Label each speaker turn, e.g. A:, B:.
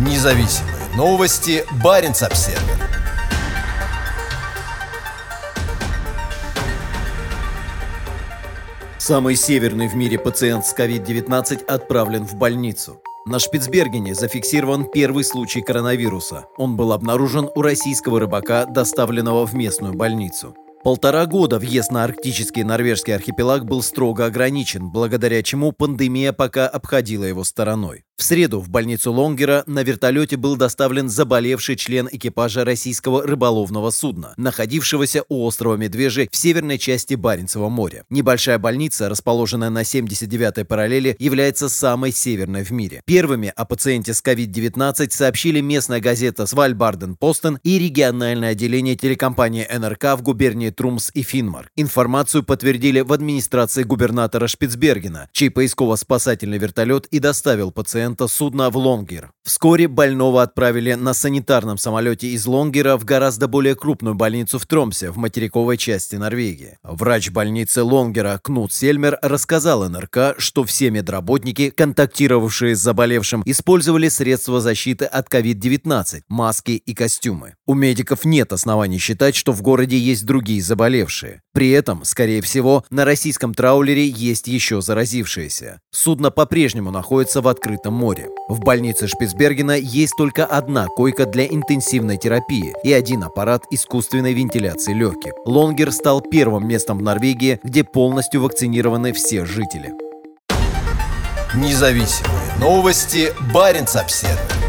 A: Независимые новости. Барин обсерва Самый северный в мире пациент с COVID-19 отправлен в больницу. На Шпицбергене зафиксирован первый случай коронавируса. Он был обнаружен у российского рыбака, доставленного в местную больницу. Полтора года въезд на арктический норвежский архипелаг был строго ограничен, благодаря чему пандемия пока обходила его стороной. В среду в больницу Лонгера на вертолете был доставлен заболевший член экипажа российского рыболовного судна, находившегося у острова Медвежий в северной части Баренцева моря. Небольшая больница, расположенная на 79-й параллели, является самой северной в мире. Первыми о пациенте с COVID-19 сообщили местная газета «Свальбарден Постен» и региональное отделение телекомпании НРК в губернии Трумс и Финмар. Информацию подтвердили в администрации губернатора Шпицбергена, чей поисково-спасательный вертолет и доставил пациента судна в Лонгер. Вскоре больного отправили на санитарном самолете из Лонгера в гораздо более крупную больницу в Тромсе, в материковой части Норвегии. Врач больницы Лонгера Кнут Сельмер рассказал НРК, что все медработники, контактировавшие с заболевшим, использовали средства защиты от COVID-19, маски и костюмы. У медиков нет оснований считать, что в городе есть другие заболевшие. При этом, скорее всего, на российском траулере есть еще заразившиеся. Судно по-прежнему находится в открытом море. В больнице Шпицбергена есть только одна койка для интенсивной терапии и один аппарат искусственной вентиляции легких. Лонгер стал первым местом в Норвегии, где полностью вакцинированы все жители. Независимые новости. Барин обседный.